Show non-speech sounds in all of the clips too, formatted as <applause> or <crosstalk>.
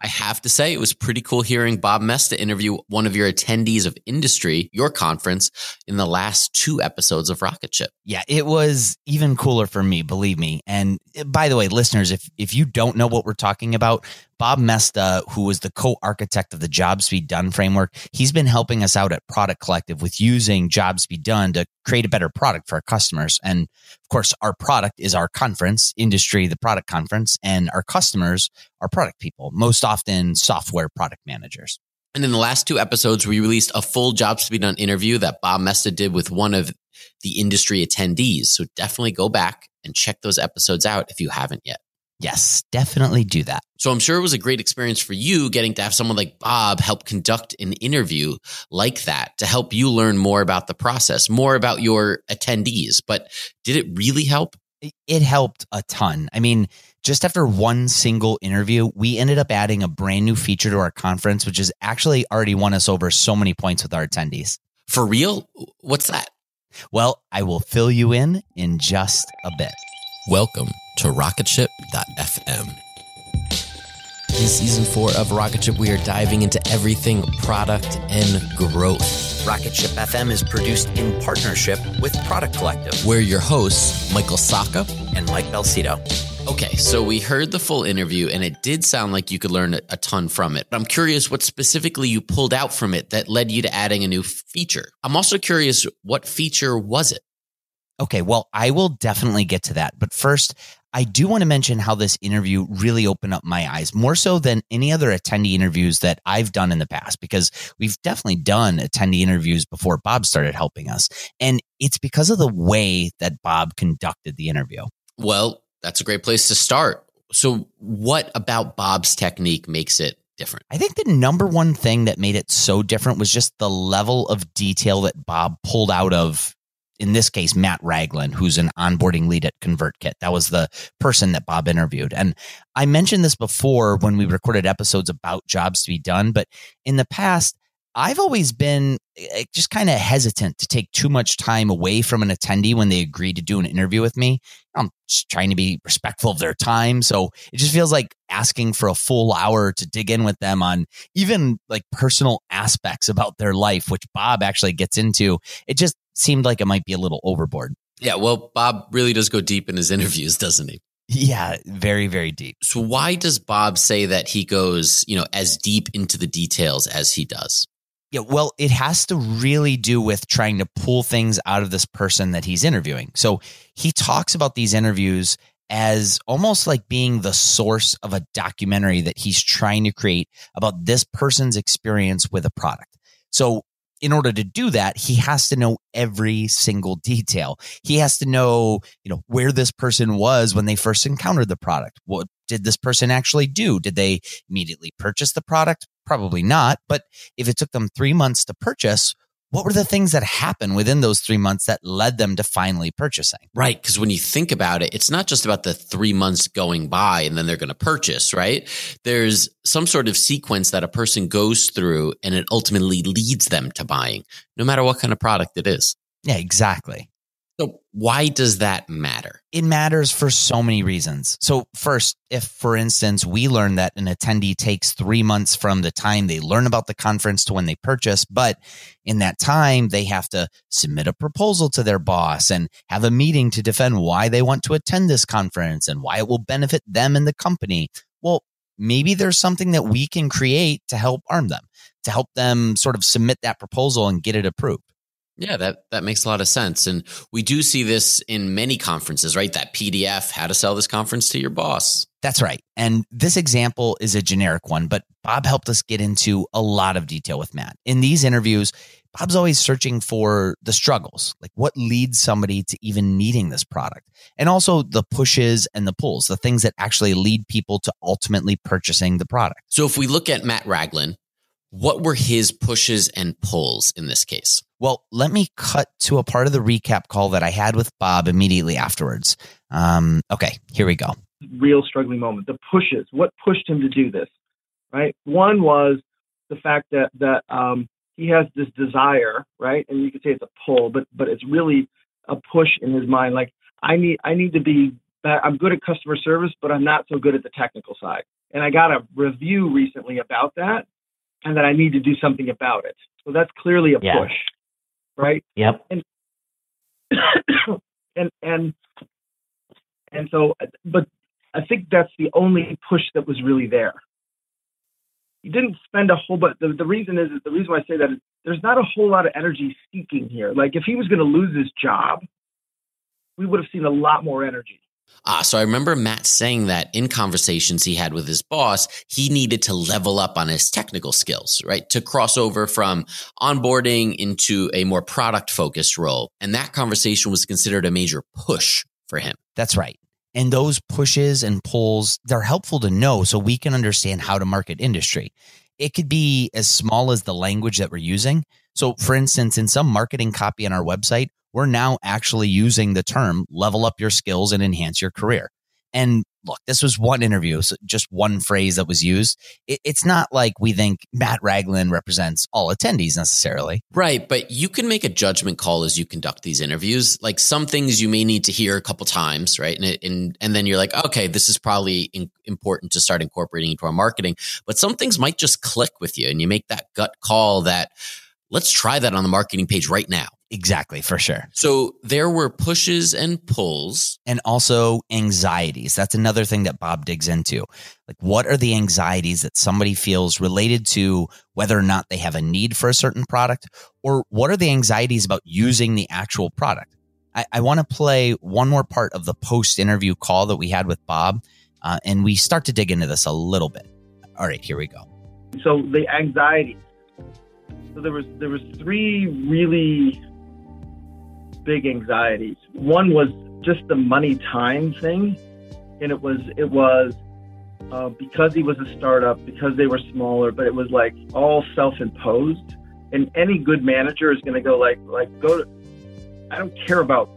I have to say, it was pretty cool hearing Bob Moesta interview one of your attendees of industry, your conference, in the last two episodes of Rocket Ship. Yeah, it was even cooler for me, believe me. And eh, by the way, listeners, if if you don't know what we're talking about, Bob Moesta, who was the co-architect of the JobsBe Done framework, he's been helping us out at Product Collective with using JobsBe Done to create a better product for our customers. And of course, our product is our conference, industry, the product conference, and our customers are product people, most often software product managers. And in the last two episodes, we released a full Jobs to Be Done interview that Bob Moesta did with one of the industry attendees. So definitely go back and check those episodes out if you haven't yet. Yes, definitely do that. So I'm sure it was a great experience for you getting to have someone like Bob help conduct an interview like that to help you learn more about the process, more about your attendees. But did it really help? It helped a ton. I mean, just after one single interview, we ended up adding a brand new feature to our conference, which has actually already won us over so many points with our attendees. For real? What's that? Well, I will fill you in in just a bit. Welcome to rocketship.fm. In season four of Rocketship, we are diving into everything product and growth. Rocketship FM is produced in partnership with Product Collective. We're your hosts, Michael Sacca and Mike Belsito. Okay, so we heard the full interview and it did sound like you could learn a ton from it. I'm curious what specifically you pulled out from it that led you to adding a new feature. I'm also curious what feature was it? Okay, well, I will definitely get to that. But first, I do want to mention how this interview really opened up my eyes more so than any other attendee interviews that I've done in the past, because we've definitely done attendee interviews before Bob started helping us. And it's because of the way that Bob conducted the interview. Well, that's a great place to start. So, what about Bob's technique makes it different? I think the number one thing that made it so different was just the level of detail that Bob pulled out of in this case, Matt Ragland, who's an onboarding lead at ConvertKit. That was the person that Bob interviewed. And I mentioned this before when we recorded episodes about jobs to be done, but in the past, I've always been eh, just kind of hesitant to take too much time away from an attendee when they agree to do an interview with me. I'm just trying to be respectful of their time. So it just feels like asking for a full hour to dig in with them on even like personal aspects about their life, which Bob actually gets into. It just seemed like it might be a little overboard. Yeah, well, Bob really does go deep in his <laughs> interviews, doesn't he? Yeah, very, very deep. So why does Bob say that he goes, you know, as deep into the details as he does? Yeah, well, it has to really do with trying to pull things out of this person that he's interviewing. So he talks about these interviews as almost like being the source of a documentary that he's trying to create about this person's experience with a product. So in order to do that, he has to know every single detail. He has to know, you know, where this person was when they first encountered the product. What did this person actually do? Did they immediately purchase the product? Probably not. But if it took them three months to purchase, what were the things that happened within those three months that led them to finally purchasing? Right. Because when you think about it, it's not just about the three months going by and then they're going to purchase, right? There's some sort of sequence that a person goes through and it ultimately leads them to buying, no matter what kind of product it is. Yeah, exactly. So why does that matter? It matters for so many reasons. So first, if for instance, we learn that an attendee takes three months from the time they learn about the conference to when they purchase, but in that time, they have to submit a proposal to their boss and have a meeting to defend why they want to attend this conference and why it will benefit them and the company. Well, maybe there's something that we can create to help arm them, to help them sort of submit that proposal and get it approved. Yeah, that, that makes a lot of sense. And we do see this in many conferences, right? That PDF, how to sell this conference to your boss. That's right. And this example is a generic one, but Bob helped us get into a lot of detail with Matt. In these interviews, Bob's always searching for the struggles, like what leads somebody to even needing this product, and also the pushes and the pulls, the things that actually lead people to ultimately purchasing the product. So if we look at Matt Ragland, what were his pushes and pulls in this case? Well, let me cut to a part of the recap call that I had with Bob immediately afterwards. Um, okay, here we go. Real struggling moment. The pushes. What pushed him to do this? Right. One was the fact that that um, he has this desire, right? And you could say it's a pull, but but it's really a push in his mind. Like I need I need to be. I'm good at customer service, but I'm not so good at the technical side. And I got a review recently about that, and that I need to do something about it. So that's clearly a Yeah. push, right? Yep. and <coughs> and and so but i think that's the only push that was really there he didn't spend a whole but the, the reason is the reason why i say that is there's not a whole lot of energy seeking here like if he was going to lose his job we would have seen a lot more energy Ah, so I remember Matt saying that in conversations he had with his boss, he needed to level up on his technical skills, right? To cross over from onboarding into a more product focused role. And that conversation was considered a major push for him. That's right. And those pushes and pulls, they're helpful to know so we can understand how to market industry. It could be as small as the language that we're using. So, for instance, in some marketing copy on our website, we're now actually using the term level up your skills and enhance your career. And look, this was one interview, so just one phrase that was used. It, it's not like we think Matt Ragland represents all attendees necessarily. Right. But you can make a judgment call as you conduct these interviews. Like some things you may need to hear a couple times, right? And, it, and, and then you're like, okay, this is probably in, important to start incorporating into our marketing. But some things might just click with you and you make that gut call that let's try that on the marketing page right now. Exactly, for sure. So there were pushes and pulls. and also anxieties. That's another thing that Bob digs into. Like, what are the anxieties that somebody feels related to whether or not they have a need for a certain product, or what are the anxieties about using the actual product? I, I want to play one more part of the post interview call that we had with Bob, uh, and we start to dig into this a little bit. All right, here we go. So the anxiety. So there was there was three really big anxieties. One was just the money time thing, and it was it was uh, because he was a startup, because they were smaller, but it was like all self-imposed. And any good manager is going to go like like go to. I don't care about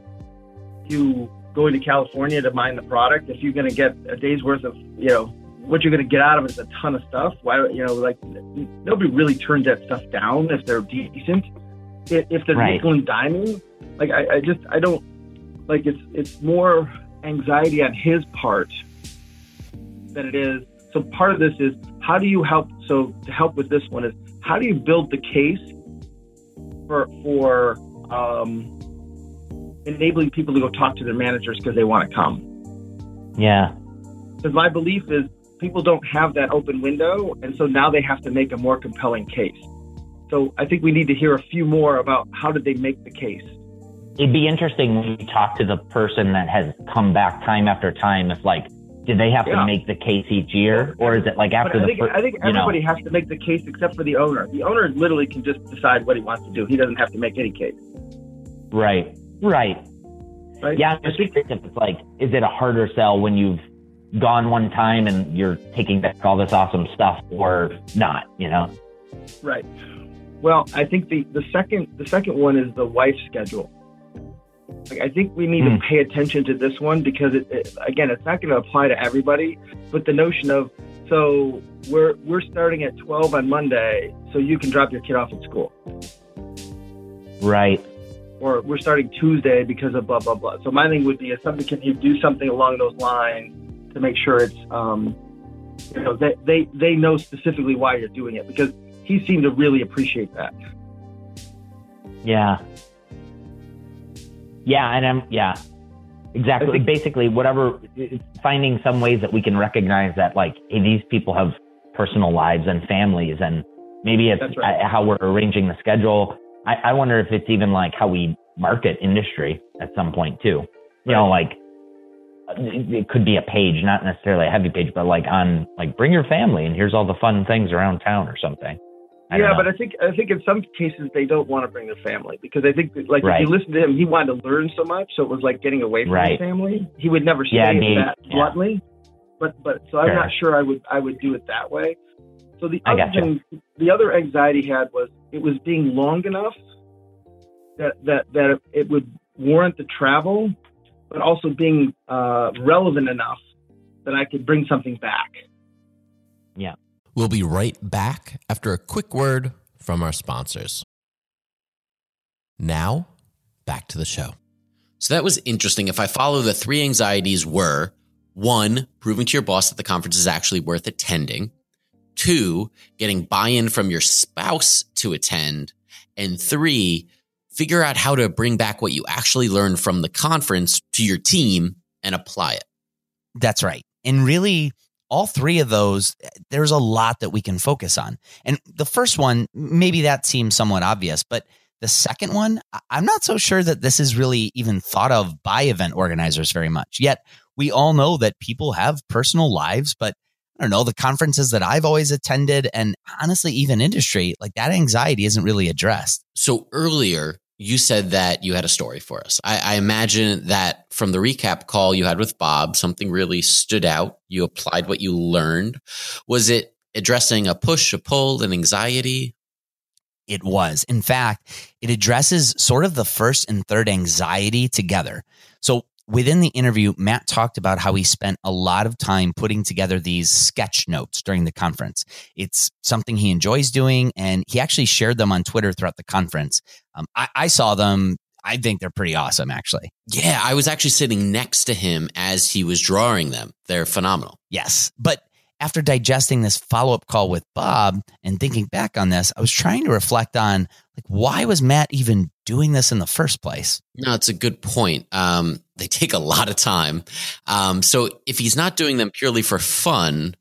you going to California to mine the product. If you're going to get a day's worth of you know what you're going to get out of it is a ton of stuff. Why you know like nobody really turns that stuff down if they're decent. If they're Right. nickel and diming, like I, I just I don't like it's it's more anxiety on his part than it is. So part of this is how do you help? So to help with this one is how do you build the case for for um, enabling people to go talk to their managers because they want to come? Yeah. Because my belief is people don't have that open window, and so now they have to make a more compelling case. So I think we need to hear a few more about how did they make the case. It'd be interesting when you talk to the person that has come back time after time. If like, did they have Yeah. to make the case each year, or is it like after but I the think, first? I think you know, everybody has to make the case except for the owner. The owner literally can just decide what he wants to do. He doesn't have to make any case. right, right. Right? Yeah, I'm just curious if it's like, is it a harder sell when you've gone one time and you're taking back all this awesome stuff, or not? You know? Right. Well, I think the, the second the second one is the wife schedule. Like, I think we need Hmm. to pay attention to this one because it, it, again, it's not going to apply to everybody. But the notion of so we're we're starting at twelve on Monday, so you can drop your kid off at school, Right. or we're starting Tuesday because of blah blah blah. So my thing would be if something can you do something along those lines to make sure it's um, you know they they they know specifically why you're doing it because he seemed to really appreciate that. Yeah. Yeah, and I'm yeah. Exactly. Think- Basically, whatever it's finding some ways that we can recognize that like hey, these people have personal lives and families and maybe it's right. how we're arranging the schedule. I, I wonder if it's even like how we market industry at some point too. You know, like it could be a page, not necessarily a heavy page, but like on like bring your family and here's all the fun things around town or something. I yeah, but I think I think in some cases they don't want to bring their family because I think that, like Right. if you listen to him, he wanted to learn so much, so it was like getting away from Right. his family. He would never say Yeah, me- that yeah. bluntly, but but so I'm not sure I would I would do it that way. So the I other thing, the other anxiety he had was it was being long enough that that that it would warrant the travel, but also being uh, relevant enough that I could bring something back. We'll be right back after a quick word from our sponsors. Now, back to the show. So that was interesting. If I follow the three anxieties were one, proving to your boss that the conference is actually worth attending. Two, getting buy-in from your spouse to attend. And three, figure out how to bring back what you actually learned from the conference to your team and apply it. That's right. And really, all three of those, there's a lot that we can focus on. And the first one, maybe that seems somewhat obvious, but the second one, I'm not so sure that this is really even thought of by event organizers very much. Yet we all know that people have personal lives, but I don't know, the conferences that I've always attended and honestly, even industry, like that anxiety isn't really addressed. So earlier, you said that you had a story for us. I, I imagine that from the recap call you had with Bob, something really stood out. You applied what you learned. Was it addressing a push, a pull, an anxiety? It was. In fact, it addresses sort of the first and third anxiety together. So within the interview, Matt talked about how he spent a lot of time putting together these sketch notes during the conference. It's something he enjoys doing, and he actually shared them on Twitter throughout the conference. Um, I, I saw them. I think they're pretty awesome, actually. Yeah, I was actually sitting next to him as he was drawing them. They're phenomenal. Yes. But after digesting this follow up call with Bob and thinking back on this, I was trying to reflect on like why was Matt even doing this in the first place? No, it's a good point. Um, they take a lot of time. Um, so if he's not doing them purely for fun,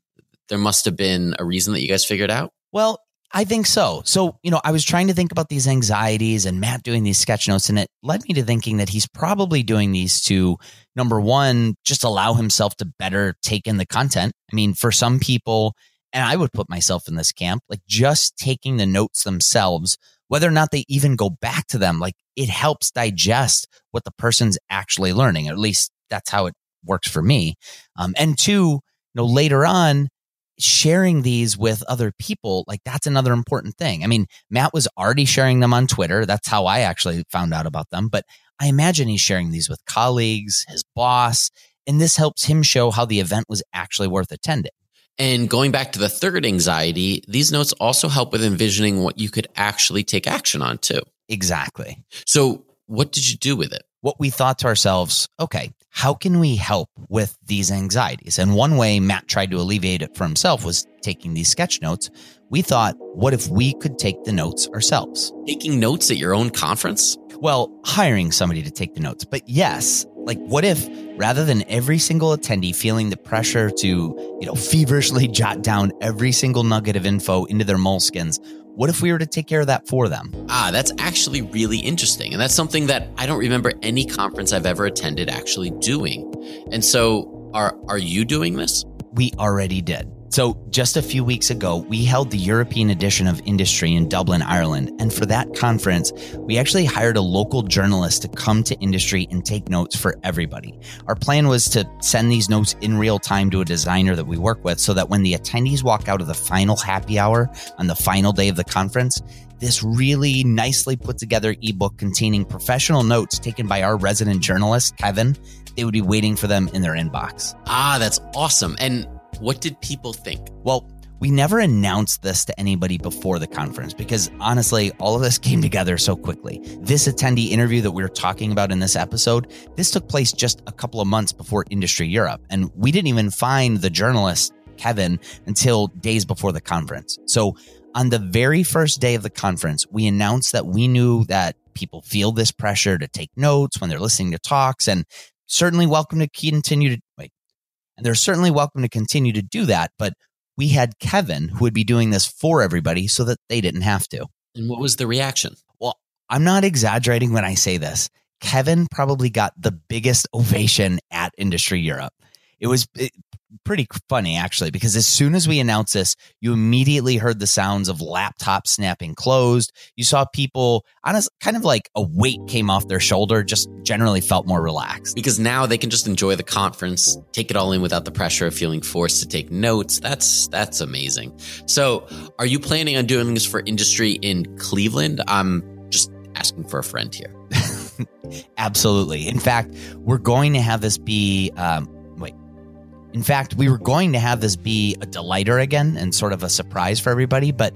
there must have been a reason that you guys figured out. Well, I think so. So, you know, I was trying to think about these anxieties and Matt doing these sketch notes, and it led me to thinking that he's probably doing these to number one, just allow himself to better take in the content. I mean, for some people, and I would put myself in this camp, like just taking the notes themselves, whether or not they even go back to them, like it helps digest what the person's actually learning. At least that's how it works for me. Um, and two, you know, later on, sharing these with other people, like that's another important thing. I mean, Matt was already sharing them on Twitter. That's how I actually found out about them. But I imagine he's sharing these with colleagues, his boss, and this helps him show how the event was actually worth attending. And going back to the third anxiety, these notes also help with envisioning what you could actually take action on too. Exactly. So, what did you do with it? What we thought to ourselves, okay, how can we help with these anxieties? And one way Matt tried to alleviate it for himself was taking these sketch notes. We thought, what if we could take the notes ourselves? Taking notes at your own conference? Well, hiring somebody to take the notes. But yes, like what if rather than every single attendee feeling the pressure to, you know, feverishly <laughs> jot down every single nugget of info into their moleskins, what if we were to take care of that for them? Ah, that's actually really interesting. And that's something that I don't remember any conference I've ever attended actually doing. And so are are you doing this? We already did. So, just a few weeks ago, we held the European edition of Industry in Dublin, Ireland. And for that conference, we actually hired a local journalist to come to Industry and take notes for everybody. Our plan was to send these notes in real time to a designer that we work with so that when the attendees walk out of the final happy hour on the final day of the conference, this really nicely put together ebook containing professional notes taken by our resident journalist, Kevin, they would be waiting for them in their inbox. Ah, that's awesome. And what did people think? Well, we never announced this to anybody before the conference because honestly, all of this <laughs> came together so quickly. This attendee interview that we are talking about in this episode, this took place just a couple of months before Industry Europe. And we didn't even find the journalist, Kevin, until days before the conference. So on the very first day of the conference, we announced that we knew that people feel this pressure to take notes when they're listening to talks and certainly welcome to continue to and they're certainly welcome to continue to do that. But we had Kevin who would be doing this for everybody so that they didn't have to. And what was the reaction? Well, I'm not exaggerating when I say this. Kevin probably got the biggest <laughs> ovation at Industry Europe. It was pretty funny actually because as soon as we announced this you immediately heard the sounds of laptops snapping closed. You saw people honest kind of like a weight came off their shoulder just generally felt more relaxed. Because now they can just enjoy the conference take it all in without the pressure of feeling forced to take notes. That's that's amazing. So are you planning on doing this for industry in cleveland? I'm just asking for a friend here. <laughs> Absolutely. In fact we're going to have this be um, in fact, we were going to have this be a delighter again and sort of a surprise for everybody, but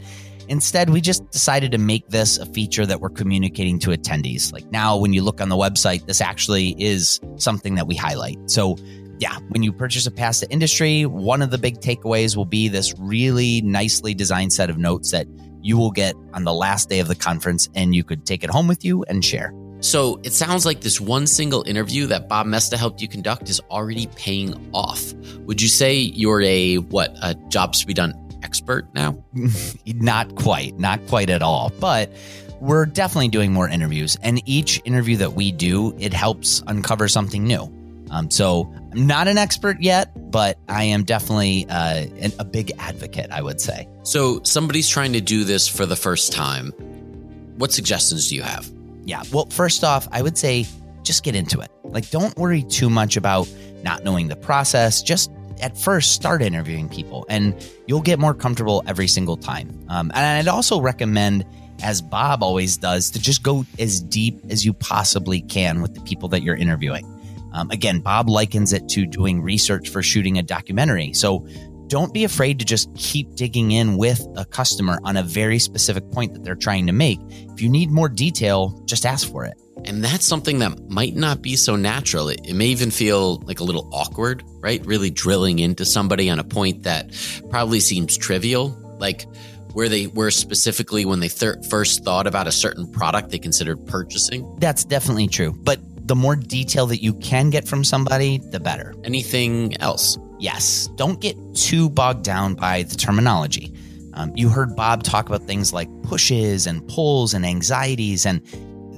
instead we just decided to make this a feature that we're communicating to attendees. Like now, when you look on the website, this actually is something that we highlight. So, yeah, when you purchase a pass to industry, one of the big takeaways will be this really nicely designed set of notes that you will get on the last day of the conference and you could take it home with you and share. So it sounds like this one single interview that Bob Moesta helped you conduct is already paying off. Would you say you're a what a jobs to be done expert now? <laughs> not quite, not quite at all. But we're definitely doing more interviews, and each interview that we do, it helps uncover something new. Um, so I'm not an expert yet, but I am definitely uh, a big advocate. I would say. So somebody's trying to do this for the first time. What suggestions do you have? Yeah. Well, first off, I would say just get into it. Like, don't worry too much about not knowing the process. Just at first start interviewing people and you'll get more comfortable every single time. Um, and I'd also recommend, as Bob always does, to just go as deep as you possibly can with the people that you're interviewing. Um, again, Bob likens it to doing research for shooting a documentary. So don't be afraid to just keep digging in with a customer on a very specific point that they're trying to make. If you need more detail, just ask for it. And that's something that might not be so natural. It, it, may even feel like a little awkward, right? Really drilling into somebody on a point that probably seems trivial, like where they were specifically when they thir- first thought about a certain product they considered purchasing. That's definitely true. But the more detail that you can get from somebody, the better. Anything else? Yes, don't get too bogged down by the terminology. Um, you heard Bob talk about things like pushes and pulls and anxieties, and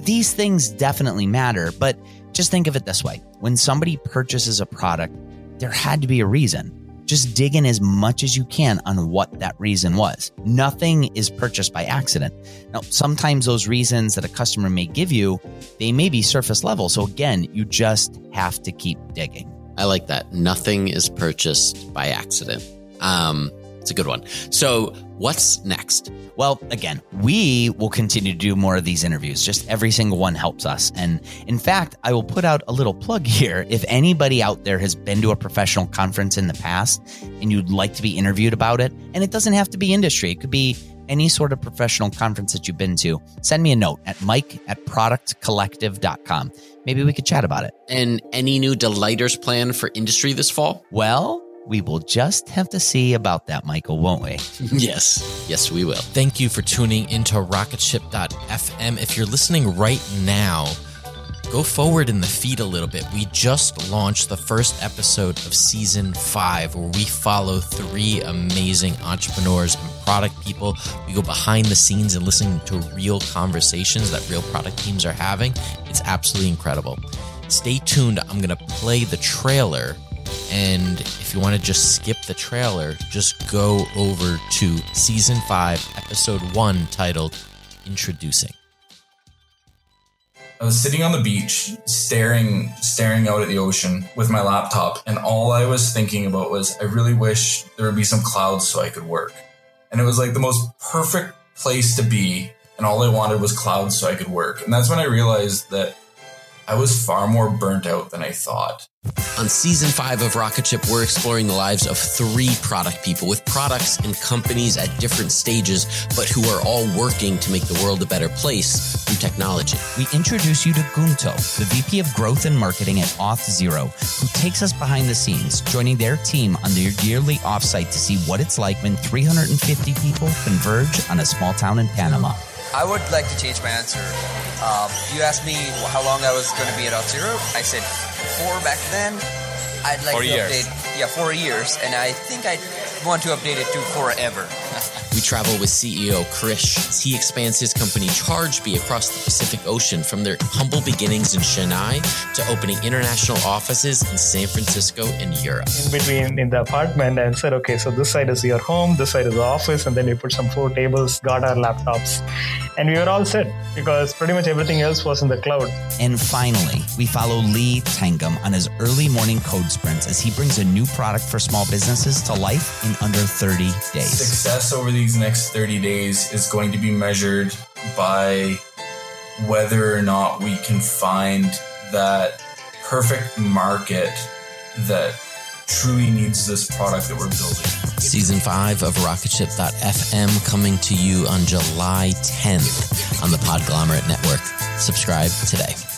these things definitely matter. But just think of it this way when somebody purchases a product, there had to be a reason. Just dig in as much as you can on what that reason was. Nothing is purchased by accident. Now, sometimes those reasons that a customer may give you, they may be surface level. So again, you just have to keep digging. I like that. Nothing is purchased by accident. Um, it's a good one. So, what's next? Well, again, we will continue to do more of these interviews. Just every single one helps us. And in fact, I will put out a little plug here. If anybody out there has been to a professional conference in the past and you'd like to be interviewed about it, and it doesn't have to be industry, it could be any sort of professional conference that you've been to, send me a note at mike at productcollective.com. Maybe we could chat about it. And any new delighters plan for industry this fall? Well, we will just have to see about that, Michael, won't we? <laughs> yes. Yes, we will. Thank you for tuning into rocketship.fm. If you're listening right now, go forward in the feed a little bit. We just launched the first episode of season five, where we follow three amazing entrepreneurs and product people. We go behind the scenes and listen to real conversations that real product teams are having. It's absolutely incredible. Stay tuned. I'm going to play the trailer. And if you want to just skip the trailer, just go over to season five, episode one, titled Introducing. I was sitting on the beach, staring, staring out at the ocean with my laptop, and all I was thinking about was, I really wish there would be some clouds so I could work. And it was like the most perfect place to be, and all I wanted was clouds so I could work. And that's when I realized that I was far more burnt out than I thought. On season five of Rocket Ship, we're exploring the lives of three product people with products and companies at different stages, but who are all working to make the world a better place through technology. We introduce you to Gonto, the VP of Growth and Marketing at Auth0, who takes us behind the scenes, joining their team on their yearly offsite to see what it's like when 350 people converge on a small town in Panama. I would like to change my answer. Um, you asked me how long I was going to be at Auth0. I said four back then. I'd like four to years. update. Yeah, four years, and I think I want to update it to forever. <laughs> We travel with CEO Krish as he expands his company ChargeBee across the Pacific Ocean from their humble beginnings in Chennai to opening international offices in San Francisco and Europe. in between in the apartment and said, okay, so this side is your home, this side is the office, and then we put some four tables, got our laptops, and we were all set because pretty much everything else was in the cloud. And finally, we follow Lee Tangum on his early morning code sprints as he brings a new product for small businesses to life in under 30 days. Success over these next 30 days is going to be measured by whether or not we can find that perfect market that truly needs this product that we're building. Season 5 of Rocketship.fm coming to you on July 10th on the Podglomerate Network. Subscribe today.